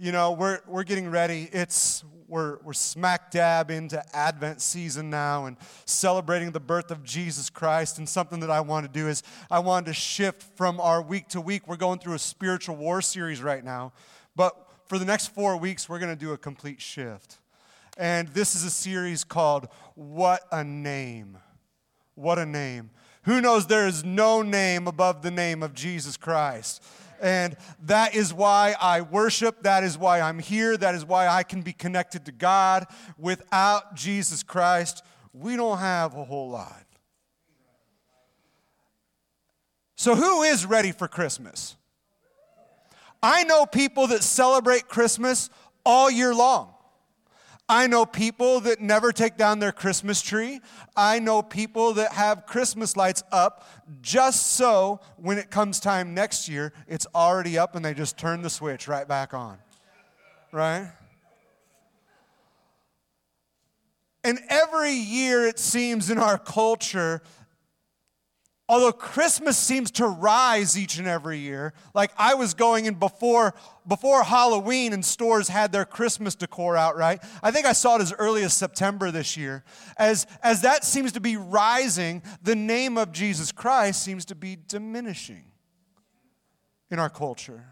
you know, we're, we're getting ready. It's, we're, we're smack dab into Advent season now and celebrating the birth of Jesus Christ. And something that I want to do is I wanted to shift from our week to week. We're going through a spiritual war series right now. But for the next four weeks, we're going to do a complete shift. And this is a series called What a Name. What a Name. Who knows there is no name above the name of Jesus Christ? And that is why I worship. That is why I'm here. That is why I can be connected to God. Without Jesus Christ, we don't have a whole lot. So, who is ready for Christmas? I know people that celebrate Christmas all year long. I know people that never take down their Christmas tree. I know people that have Christmas lights up just so when it comes time next year, it's already up and they just turn the switch right back on. Right? And every year, it seems in our culture, although Christmas seems to rise each and every year, like I was going in before, before Halloween and stores had their Christmas decor out, right? I think I saw it as early as September this year. As, as that seems to be rising, the name of Jesus Christ seems to be diminishing in our culture.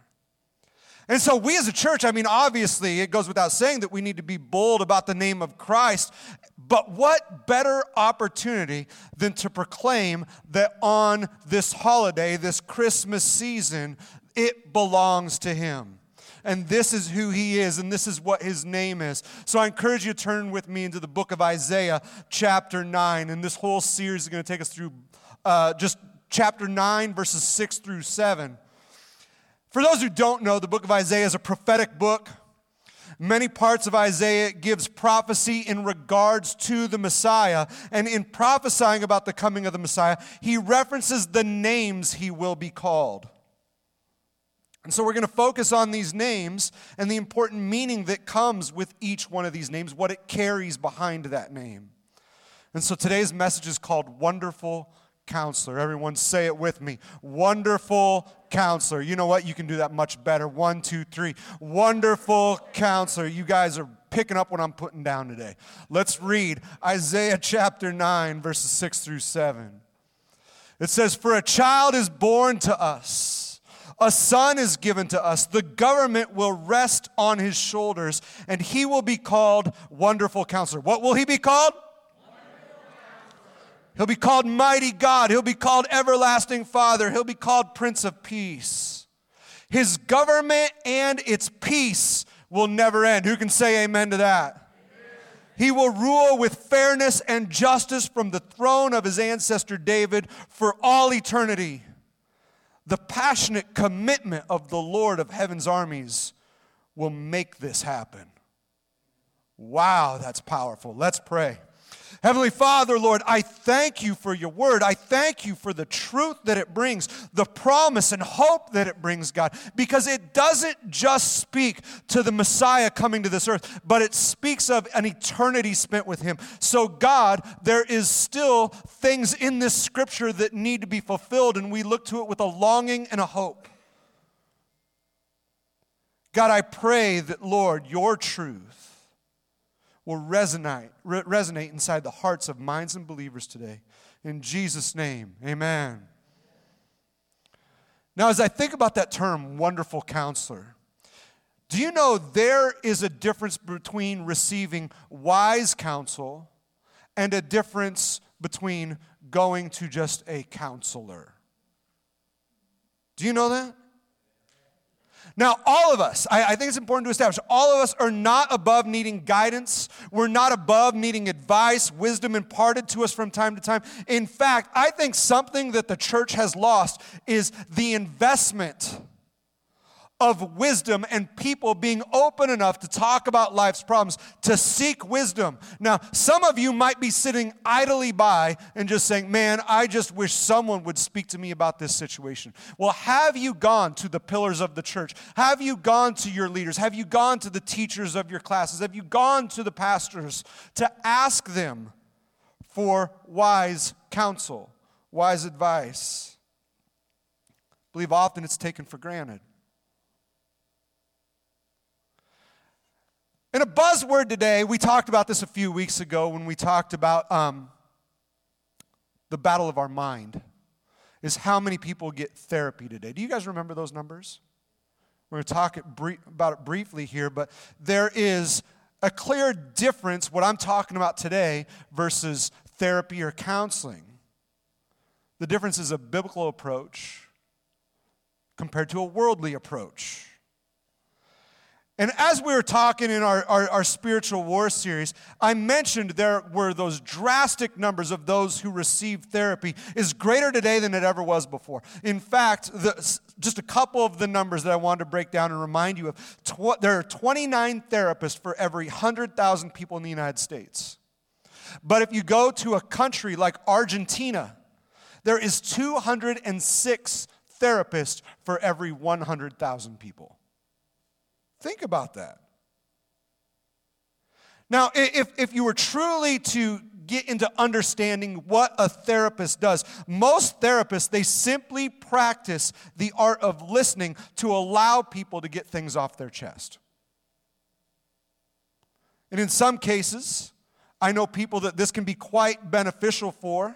And so, we as a church, I mean, obviously, it goes without saying that we need to be bold about the name of Christ. But what better opportunity than to proclaim that on this holiday, this Christmas season, it belongs to Him? And this is who He is, and this is what His name is. So, I encourage you to turn with me into the book of Isaiah, chapter 9. And this whole series is going to take us through uh, just chapter 9, verses 6 through 7. For those who don't know, the book of Isaiah is a prophetic book. Many parts of Isaiah gives prophecy in regards to the Messiah, and in prophesying about the coming of the Messiah, he references the names he will be called. And so we're going to focus on these names and the important meaning that comes with each one of these names, what it carries behind that name. And so today's message is called Wonderful Counselor. Everyone say it with me. Wonderful Counselor. You know what? You can do that much better. One, two, three. Wonderful Counselor. You guys are picking up what I'm putting down today. Let's read Isaiah chapter 9, verses 6 through 7. It says, For a child is born to us. A son is given to us. The government will rest on his shoulders, and he will be called Wonderful Counselor. What will he be called? He'll be called Mighty God. He'll be called Everlasting Father. He'll be called Prince of Peace. His government and its peace will never end. Who can say amen to that? He will rule with fairness and justice from the throne of his ancestor David for all eternity. The passionate commitment of the Lord of heaven's armies will make this happen. Wow, that's powerful. Let's pray. Heavenly Father, Lord, I thank you for your word. I thank you for the truth that it brings, the promise and hope that it brings, God, because it doesn't just speak to the Messiah coming to this earth, but it speaks of an eternity spent with him. So, God, there is still things in this scripture that need to be fulfilled, and we look to it with a longing and a hope. God, I pray that, Lord, your truth will resonate, re- resonate inside the hearts of minds and believers today. In Jesus' name, amen. Now, as I think about that term, wonderful counselor, do you know there is a difference between receiving wise counsel and a difference between going to just a counselor? Do you know that? Now, all of us, I, I, think it's important to establish, all of us are not above needing guidance. We're not above needing advice, wisdom imparted to us from time to time. In fact, I think something that the church has lost is the investment of wisdom and people being open enough to talk about life's problems, to seek wisdom. Now, some of you might be sitting idly by and just saying, Man, I just wish someone would speak to me about this situation. Well, have you gone to the pillars of the church? Have you gone to your leaders? Have you gone to the teachers of your classes? Have you gone to the pastors to ask them for wise counsel, wise advice? I believe often it's taken for granted. And a buzzword today, we talked about this a few weeks ago when we talked about um, the battle of our mind, is how many people get therapy today. Do you guys remember those numbers? We're going to talk about it briefly here, but there is a clear difference, what I'm talking about today, versus therapy or counseling. The difference is a biblical approach compared to a worldly approach. And as we were talking in our, our, our, spiritual war series, I mentioned there were those drastic numbers of those who received therapy is greater today than it ever was before. In fact, the, just a couple of the numbers that I wanted to break down and remind you of. Tw- there are 29 therapists for every 100,000 people in the United States. But if you go to a country like Argentina, there is 206 therapists for every 100,000 people. Think about that. Now, if, if you were truly to get into understanding what a therapist does, most therapists, they simply practice the art of listening to allow people to get things off their chest. And in some cases, I know people that this can be quite beneficial for.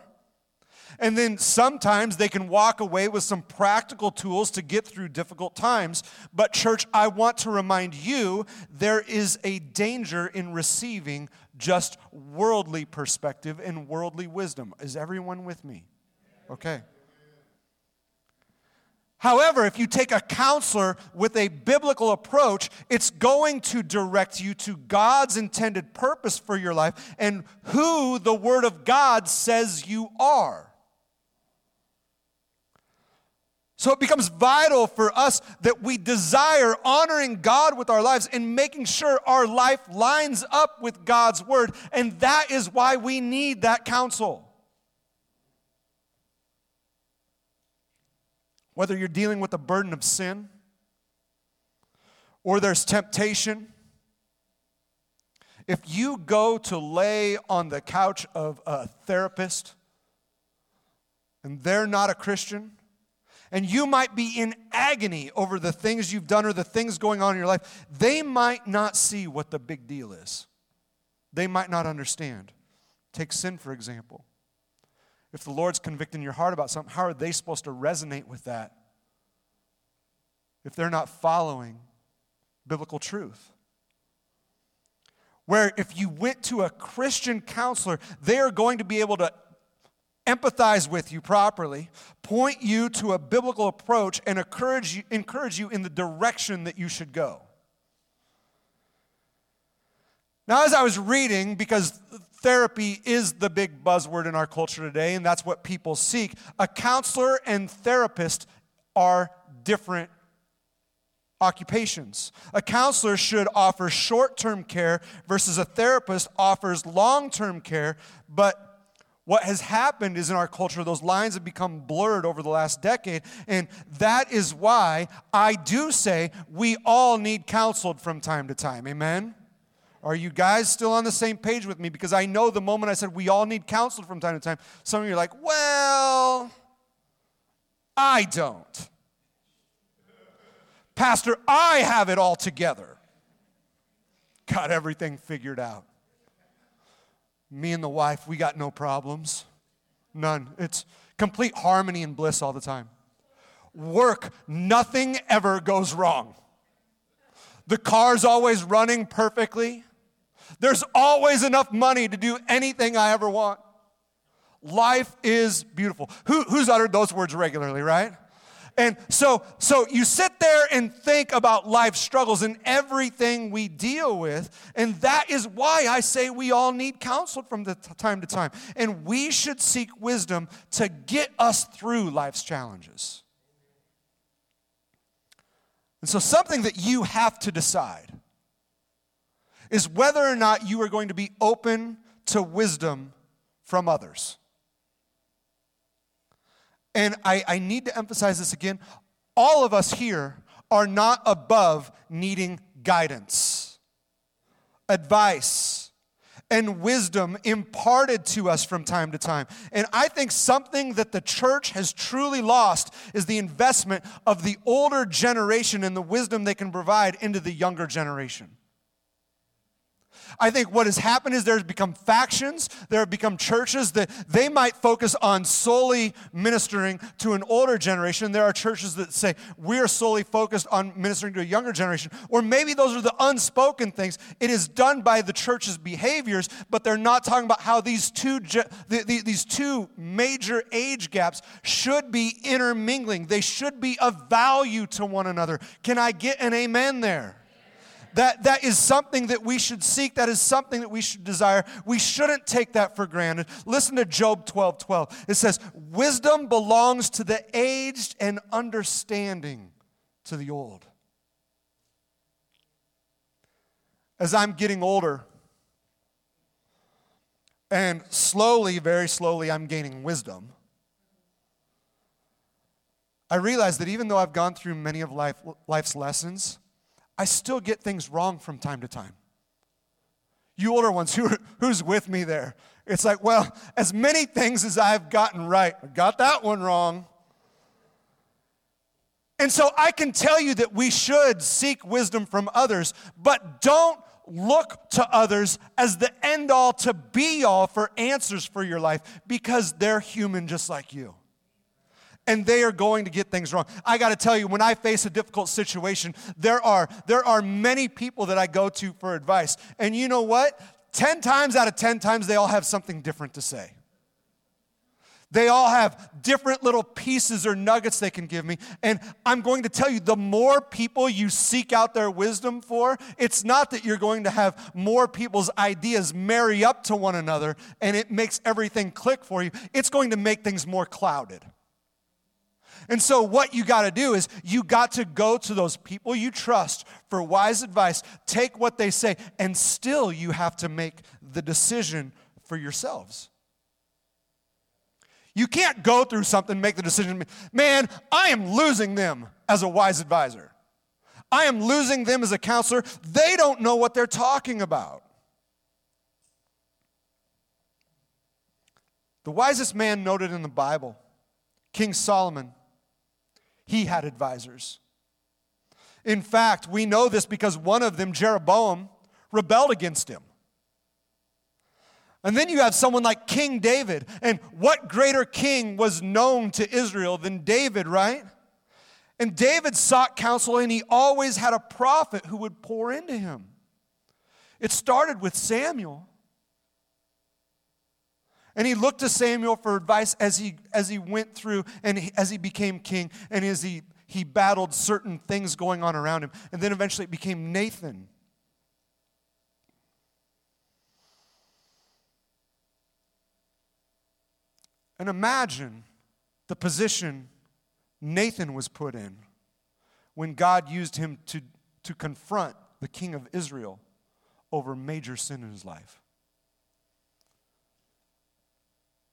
And then sometimes they can walk away with some practical tools to get through difficult times. But, church, I want to remind you there is a danger in receiving just worldly perspective and worldly wisdom. Is everyone with me? Okay. However, if you take a counselor with a biblical approach, it's going to direct you to God's intended purpose for your life and who the Word of God says you are. So it becomes vital for us that we desire honoring God with our lives and making sure our life lines up with God's word. And that is why we need that counsel. Whether you're dealing with the burden of sin or there's temptation, if you go to lay on the couch of a therapist and they're not a Christian, and you might be in agony over the things you've done or the things going on in your life, they might not see what the big deal is. They might not understand. Take sin, for example. If the Lord's convicting your heart about something, how are they supposed to resonate with that if they're not following biblical truth? Where if you went to a Christian counselor, they are going to be able to empathize with you properly, point you to a biblical approach, and encourage you, encourage you in the direction that you should go. Now, as I was reading, because therapy is the big buzzword in our culture today, and that's what people seek, a counselor and therapist are different occupations. A counselor should offer short term care versus a therapist offers long term care, but what has happened is in our culture, those lines have become blurred over the last decade. And that is why I do say we all need counseled from time to time. Amen? Are you guys still on the same page with me? Because I know the moment I said we all need counseled from time to time, some of you are like, well, I don't. Pastor, I have it all together. Got everything figured out. Me and the wife, we got no problems. None. It's complete harmony and bliss all the time. Work, nothing ever goes wrong. The car's always running perfectly. There's always enough money to do anything I ever want. Life is beautiful. Who, who's uttered those words regularly, right? And so, so you sit there and think about life struggles and everything we deal with. And that is why I say we all need counsel from the t- time to time. And we should seek wisdom to get us through life's challenges. And so, something that you have to decide is whether or not you are going to be open to wisdom from others. And I, I need to emphasize this again. All of us here are not above needing guidance, advice, and wisdom imparted to us from time to time. And I think something that the church has truly lost is the investment of the older generation and the wisdom they can provide into the younger generation. I think what has happened is there's become factions, there have become churches that they might focus on solely ministering to an older generation. There are churches that say we are solely focused on ministering to a younger generation. Or maybe those are the unspoken things. It is done by the church's behaviors, but they're not talking about how these two, these two major age gaps should be intermingling. They should be of value to one another. Can I get an amen there? That, that is something that we should seek. That is something that we should desire. We shouldn't take that for granted. Listen to Job 12 12. It says, Wisdom belongs to the aged and understanding to the old. As I'm getting older, and slowly, very slowly, I'm gaining wisdom. I realize that even though I've gone through many of life, life's lessons, I still get things wrong from time to time. You older ones, who, who's with me there? It's like, well, as many things as I've gotten right, I got that one wrong. And so I can tell you that we should seek wisdom from others, but don't look to others as the end all to be all for answers for your life because they're human just like you and they are going to get things wrong. I got to tell you, when I face a difficult situation, there are, there are many people that I go to for advice. And you know what? 10 times out of 10 times, they all have something different to say. They all have different little pieces or nuggets they can give me. And I'm going to tell you the more people you seek out their wisdom for, it's not that you're going to have more people's ideas marry up to one another and it makes everything click for you. It's going to make things more clouded. And so, what you got to do is you got to go to those people you trust for wise advice, take what they say, and still you have to make the decision for yourselves. You can't go through something, make the decision, man, I am losing them as a wise advisor. I am losing them as a counselor. They don't know what they're talking about. The wisest man noted in the Bible, King Solomon, he had advisors. In fact, we know this because one of them, Jeroboam, rebelled against him. And then you have someone like King David. And what greater king was known to Israel than David, right? And David sought counsel, and he always had a prophet who would pour into him. It started with Samuel. And he looked to Samuel for advice as he, as he went through and he, as he became king and as he, he battled certain things going on around him. And then eventually it became Nathan. And imagine the position Nathan was put in when God used him to, to confront the king of Israel over major sin in his life.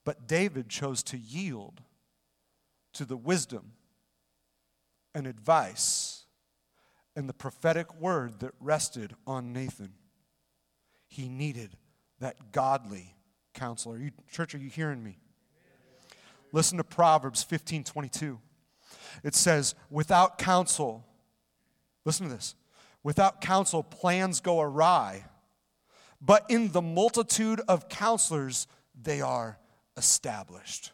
But David chose to yield to the wisdom and advice and the prophetic word that rested on Nathan. He needed that godly counselor. You, church, are you hearing me? Listen to Proverbs 15 22. It says, Without counsel, listen to this, without counsel, plans go awry, but in the multitude of counselors, they are established.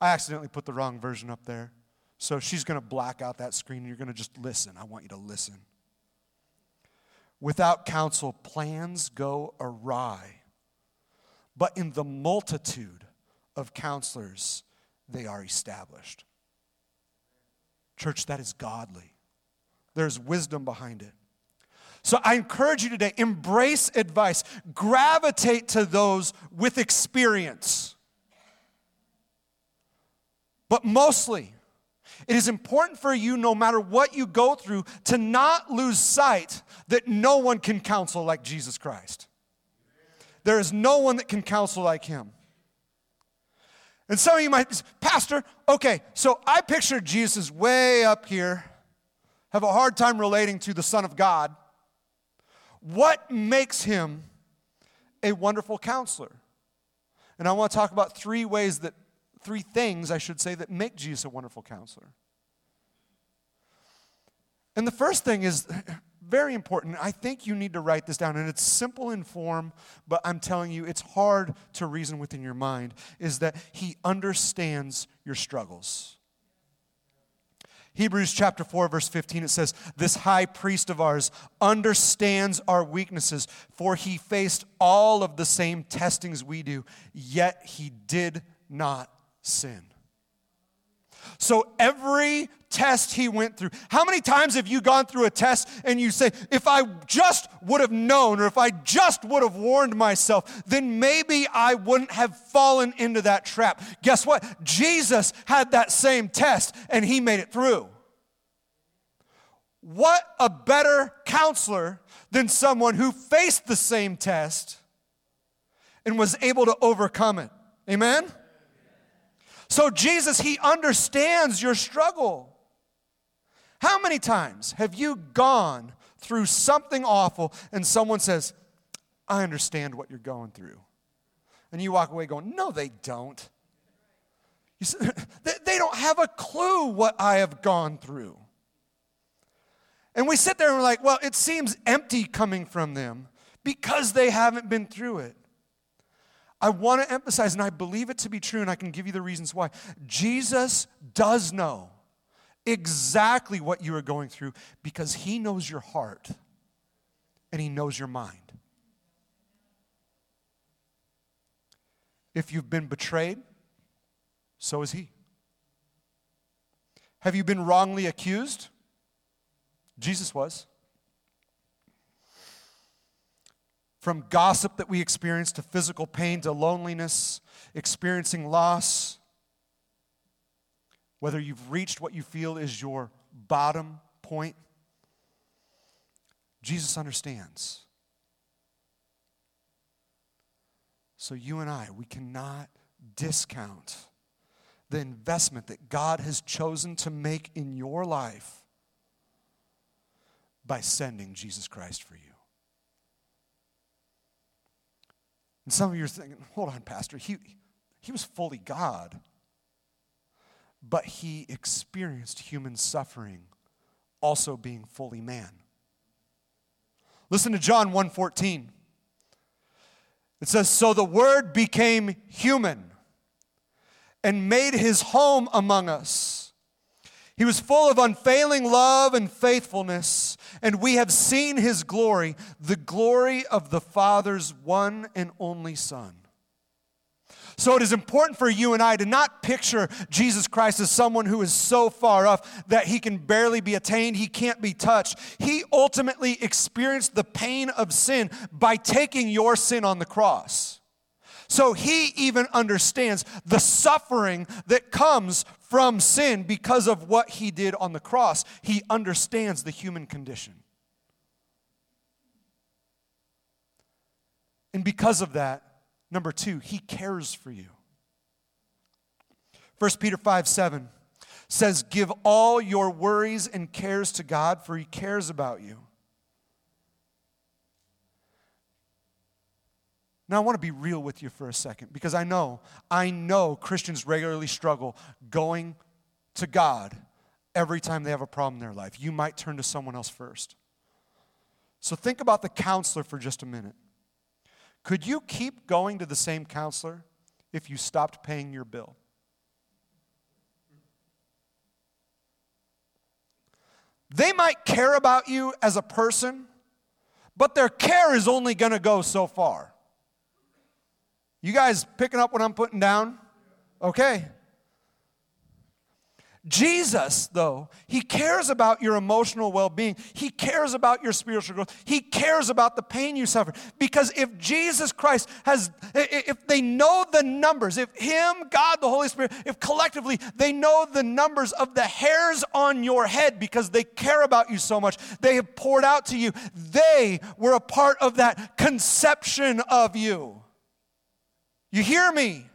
I accidentally put the wrong version up there. So she's going to black out that screen you're going to just listen. I want you to listen. Without counsel, plans go awry. But in the multitude of counselors, they are established. Church, that is godly. There's wisdom behind it. So I encourage you today embrace advice, gravitate to those with experience. But mostly, it is important for you, no matter what you go through, to not lose sight that no one can counsel like Jesus Christ. There is no one that can counsel like him. And some of you might say, Pastor, okay, so I picture Jesus way up here, have a hard time relating to the Son of God. What makes him a wonderful counselor? And I want to talk about three ways that, three things, I should say, that make Jesus a wonderful counselor. And the first thing is very important. I think you need to write this down, and it's simple in form, but I'm telling you, it's hard to reason within your mind, is that He understands your struggles. Hebrews chapter 4, verse 15, it says, This high priest of ours understands our weaknesses, for he faced all of the same testings we do, yet he did not sin. So every test he went through, how many times have you gone through a test and you say, if I just would have known or if I just would have warned myself, then maybe I wouldn't have fallen into that trap? Guess what? Jesus had that same test and he made it through. What a better counselor than someone who faced the same test and was able to overcome it. Amen? So, Jesus, He understands your struggle. How many times have you gone through something awful and someone says, I understand what you're going through? And you walk away going, No, they don't. You say, they don't have a clue what I have gone through. And we sit there and we're like, Well, it seems empty coming from them because they haven't been through it. I want to emphasize, and I believe it to be true, and I can give you the reasons why. Jesus does know exactly what you are going through because he knows your heart and he knows your mind. If you've been betrayed, so is he. Have you been wrongly accused? Jesus was. From gossip that we experience to physical pain to loneliness, experiencing loss, whether you've reached what you feel is your bottom point, Jesus understands. So, you and I, we cannot discount the investment that God has chosen to make in your life by sending Jesus Christ for you. Some of you are thinking, hold on, Pastor, he, he was fully God, but he experienced human suffering, also being fully man. Listen to John 1:14. It says, So the word became human and made his home among us. He was full of unfailing love and faithfulness, and we have seen his glory, the glory of the Father's one and only Son. So it is important for you and I to not picture Jesus Christ as someone who is so far off that he can barely be attained, he can't be touched. He ultimately experienced the pain of sin by taking your sin on the cross. So he even understands the suffering that comes from sin because of what he did on the cross. He understands the human condition. And because of that, number two, he cares for you. 1 Peter 5 7 says, Give all your worries and cares to God, for he cares about you. Now, I want to be real with you for a second because I know, I know Christians regularly struggle going to God every time they have a problem in their life. You might turn to someone else first. So think about the counselor for just a minute. Could you keep going to the same counselor if you stopped paying your bill? They might care about you as a person, but their care is only going to go so far. You guys picking up what I'm putting down? Okay. Jesus, though, he cares about your emotional well being. He cares about your spiritual growth. He cares about the pain you suffer. Because if Jesus Christ has, if they know the numbers, if Him, God, the Holy Spirit, if collectively they know the numbers of the hairs on your head because they care about you so much, they have poured out to you, they were a part of that conception of you. You hear me?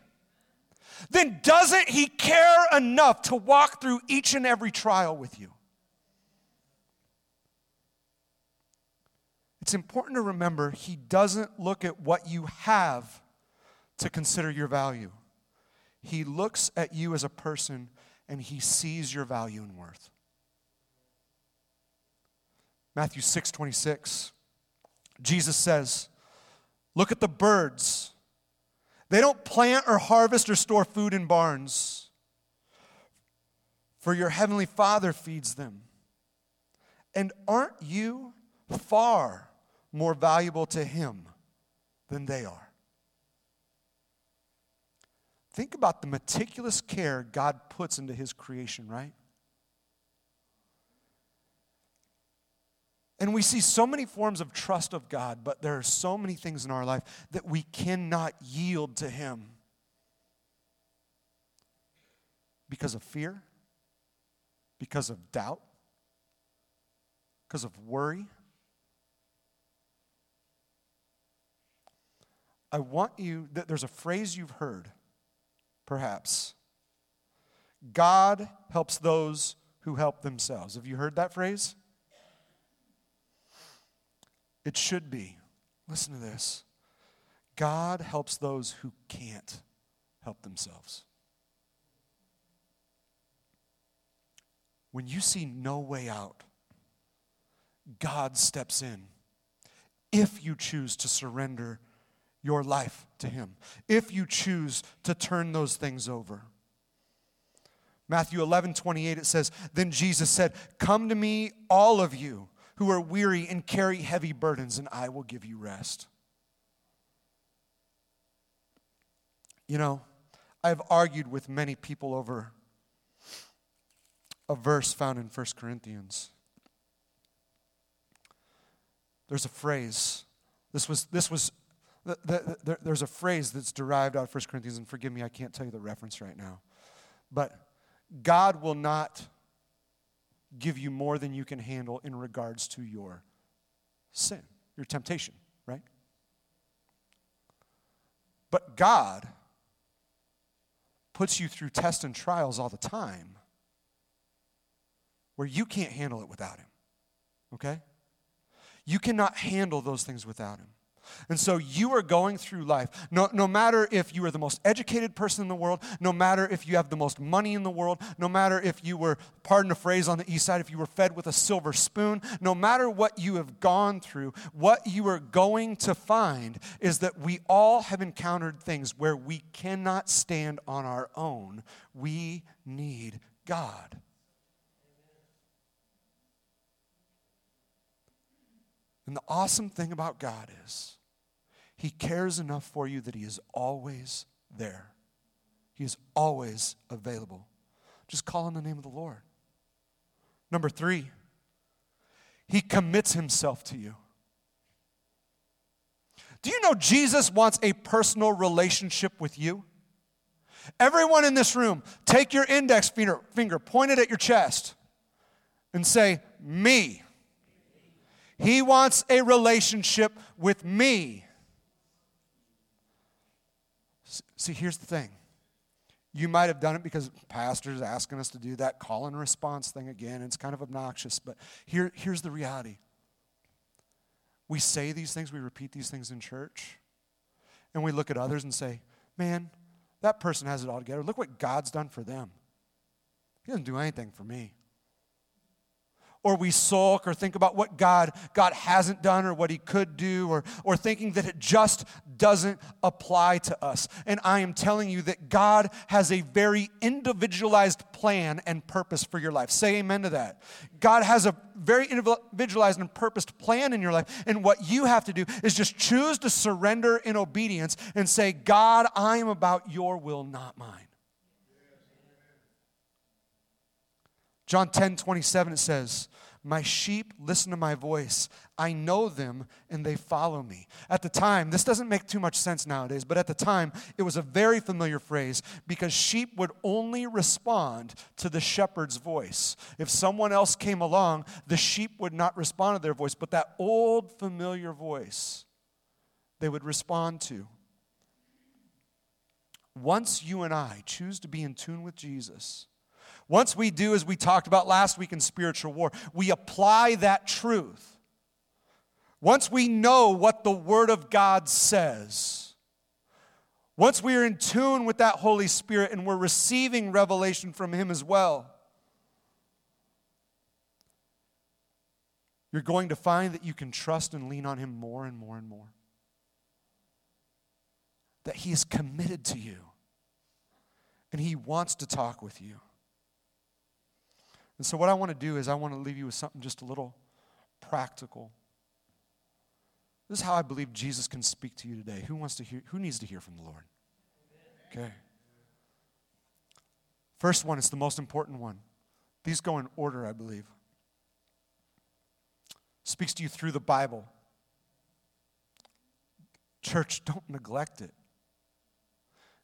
Then doesn't he care enough to walk through each and every trial with you? It's important to remember he doesn't look at what you have to consider your value. He looks at you as a person and he sees your value and worth. Matthew 6 26. Jesus says, Look at the birds. They don't plant or harvest or store food in barns, for your heavenly Father feeds them. And aren't you far more valuable to Him than they are? Think about the meticulous care God puts into His creation, right? And we see so many forms of trust of God, but there are so many things in our life that we cannot yield to Him because of fear, because of doubt, because of worry. I want you, there's a phrase you've heard, perhaps. God helps those who help themselves. Have you heard that phrase? It should be. Listen to this God helps those who can't help themselves. When you see no way out, God steps in if you choose to surrender your life to Him, if you choose to turn those things over. Matthew 11, 28, it says, Then Jesus said, Come to me, all of you who are weary and carry heavy burdens, and I will give you rest. You know, I've argued with many people over a verse found in 1 Corinthians. There's a phrase. This was, this was the, the, the, there's a phrase that's derived out of 1 Corinthians, and forgive me, I can't tell you the reference right now. But God will not give you more than you can handle in regards to your sin, your temptation, right? But God puts you through tests and trials all the time where you can't handle it without Him, okay? You cannot handle those things without Him. And so you are going through life, no, no matter if you are the most educated person in the world, no matter if you have the most money in the world, no matter if you were, pardon a phrase on the east side, if you were fed with a silver spoon, no matter what you have gone through, what you are going to find is that we all have encountered things where we cannot stand on our own. We need God. And the awesome thing about God is, he cares enough for you that He is always there. He is always available. Just call on the name of the Lord. Number three, He commits Himself to you. Do you know Jesus wants a personal relationship with you? Everyone in this room, take your index finger, finger point it at your chest, and say, Me. He wants a relationship with me. See, here's the thing. You might have done it because pastors asking us to do that call and response thing again. It's kind of obnoxious, but here, here's the reality. We say these things, we repeat these things in church, and we look at others and say, man, that person has it all together. Look what God's done for them. He doesn't do anything for me or we sulk or think about what God, God hasn't done or what he could do or, or thinking that it just doesn't apply to us. And I am telling you that God has a very individualized plan and purpose for your life. Say amen to that. God has a very individualized and purposed plan in your life. And what you have to do is just choose to surrender in obedience and say, God, I am about your will, not mine. John 10 27, it says, My sheep listen to my voice. I know them and they follow me. At the time, this doesn't make too much sense nowadays, but at the time, it was a very familiar phrase because sheep would only respond to the shepherd's voice. If someone else came along, the sheep would not respond to their voice, but that old familiar voice they would respond to. Once you and I choose to be in tune with Jesus, once we do, as we talked about last week in spiritual war, we apply that truth. Once we know what the Word of God says, once we are in tune with that Holy Spirit and we're receiving revelation from Him as well, you're going to find that you can trust and lean on Him more and more and more. That He is committed to you and He wants to talk with you. And so, what I want to do is, I want to leave you with something just a little practical. This is how I believe Jesus can speak to you today. Who wants to hear? Who needs to hear from the Lord? Okay. First one is the most important one. These go in order, I believe. Speaks to you through the Bible. Church, don't neglect it.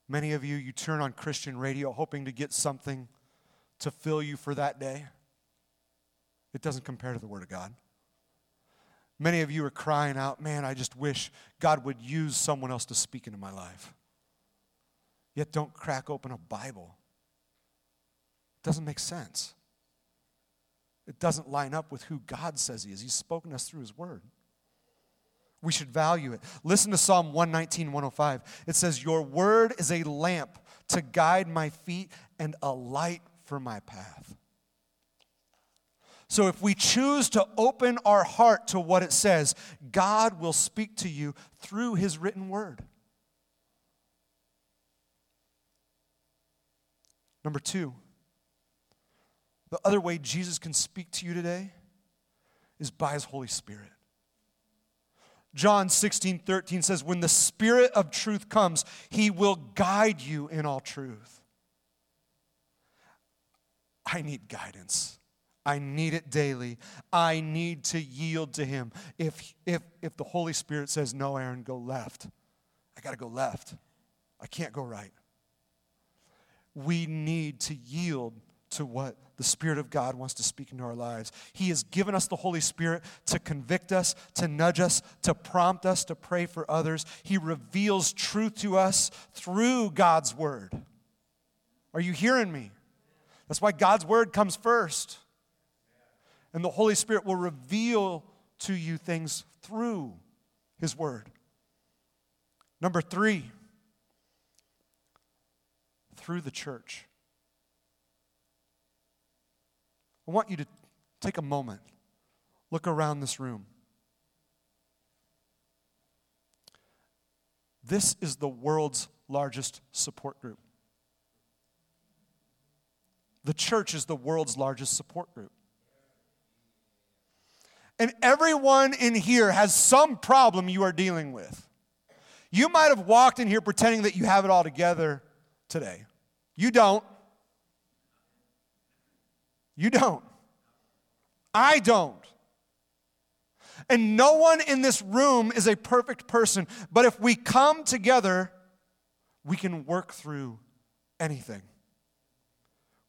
Many of you, you turn on Christian radio hoping to get something to fill you for that day. It doesn't compare to the Word of God. Many of you are crying out, man, I just wish God would use someone else to speak into my life. Yet don't crack open a Bible. It doesn't make sense. It doesn't line up with who God says He is. He's spoken us through His Word. We should value it. Listen to Psalm 119, 105. It says, Your word is a lamp to guide my feet and a light for my path. So if we choose to open our heart to what it says, God will speak to you through his written word. Number two, the other way Jesus can speak to you today is by his Holy Spirit. John 16, 13 says, When the Spirit of truth comes, he will guide you in all truth. I need guidance. I need it daily. I need to yield to him. If, if, if the Holy Spirit says, No, Aaron, go left, I got to go left. I can't go right. We need to yield to what the Spirit of God wants to speak into our lives. He has given us the Holy Spirit to convict us, to nudge us, to prompt us to pray for others. He reveals truth to us through God's Word. Are you hearing me? That's why God's Word comes first. And the Holy Spirit will reveal to you things through His Word. Number three, through the church. I want you to take a moment, look around this room. This is the world's largest support group. The church is the world's largest support group. And everyone in here has some problem you are dealing with. You might have walked in here pretending that you have it all together today. You don't. You don't. I don't. And no one in this room is a perfect person, but if we come together, we can work through anything.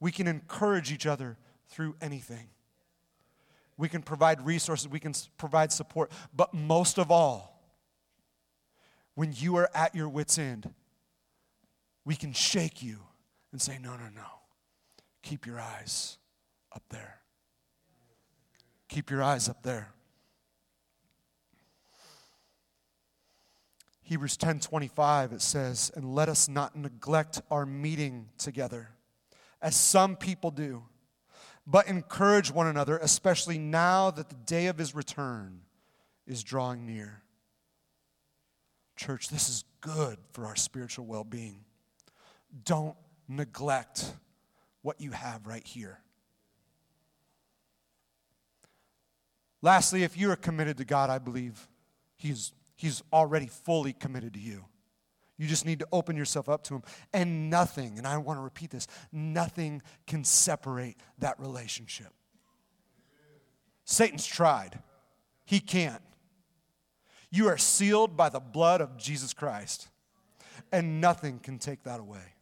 We can encourage each other through anything. We can provide resources, we can provide support, but most of all, when you are at your wits' end, we can shake you and say, No, no, no. Keep your eyes up there. Keep your eyes up there. Hebrews 10:25 it says, "And let us not neglect our meeting together, as some people do, but encourage one another, especially now that the day of his return is drawing near." Church, this is good for our spiritual well-being. Don't neglect what you have right here. Lastly, if you are committed to God, I believe He's, he's already fully committed to you. You just need to open yourself up to Him. And nothing, and I want to repeat this, nothing can separate that relationship. Satan's tried, he can't. You are sealed by the blood of Jesus Christ, and nothing can take that away.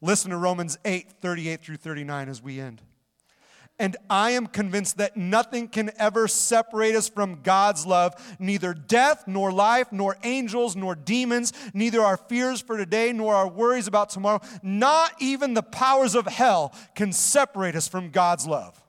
Listen to Romans 8 38 through 39 as we end. And I am convinced that nothing can ever separate us from God's love. Neither death, nor life, nor angels, nor demons, neither our fears for today, nor our worries about tomorrow, not even the powers of hell can separate us from God's love.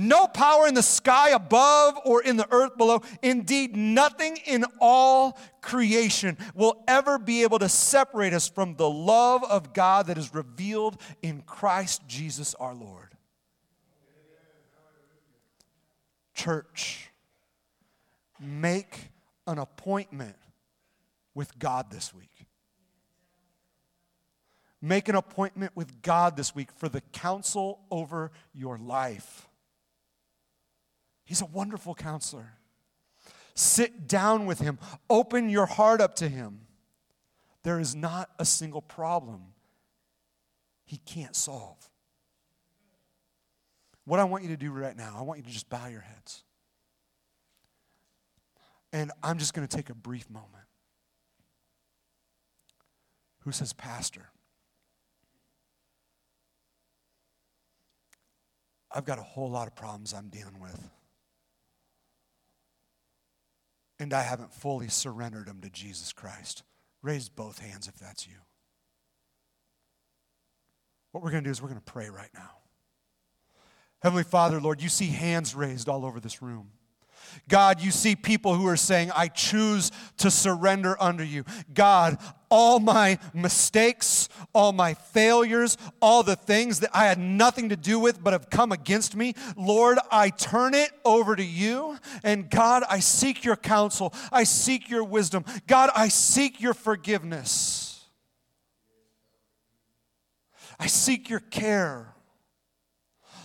No power in the sky above or in the earth below. Indeed, nothing in all creation will ever be able to separate us from the love of God that is revealed in Christ Jesus our Lord. Church, make an appointment with God this week. Make an appointment with God this week for the counsel over your life. He's a wonderful counselor. Sit down with him, open your heart up to him. There is not a single problem he can't solve. What I want you to do right now, I want you to just bow your heads. And I'm just going to take a brief moment. Who says, Pastor? I've got a whole lot of problems I'm dealing with. And I haven't fully surrendered them to Jesus Christ. Raise both hands if that's you. What we're going to do is we're going to pray right now. Heavenly Father, Lord, you see hands raised all over this room. God, you see people who are saying, I choose to surrender under you. God, all my mistakes, all my failures, all the things that I had nothing to do with but have come against me, Lord, I turn it over to you. And God, I seek your counsel. I seek your wisdom. God, I seek your forgiveness. I seek your care.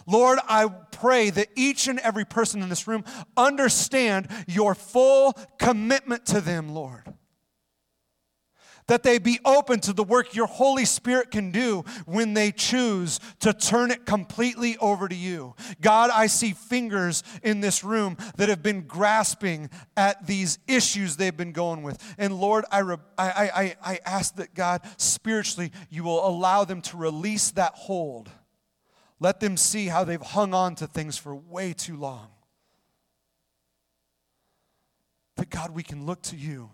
Lord, I pray that each and every person in this room understand your full commitment to them, Lord. That they be open to the work your Holy Spirit can do when they choose to turn it completely over to you. God, I see fingers in this room that have been grasping at these issues they've been going with. And Lord, I, re- I, I, I ask that God, spiritually, you will allow them to release that hold let them see how they've hung on to things for way too long. That God, we can look to you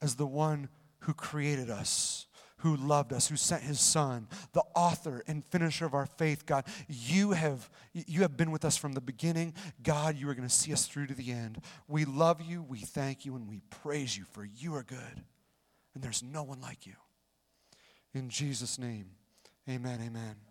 as the one who created us, who loved us, who sent his son, the author and finisher of our faith, God. You have, you have been with us from the beginning. God, you are going to see us through to the end. We love you, we thank you, and we praise you, for you are good. And there's no one like you. In Jesus' name, amen, amen.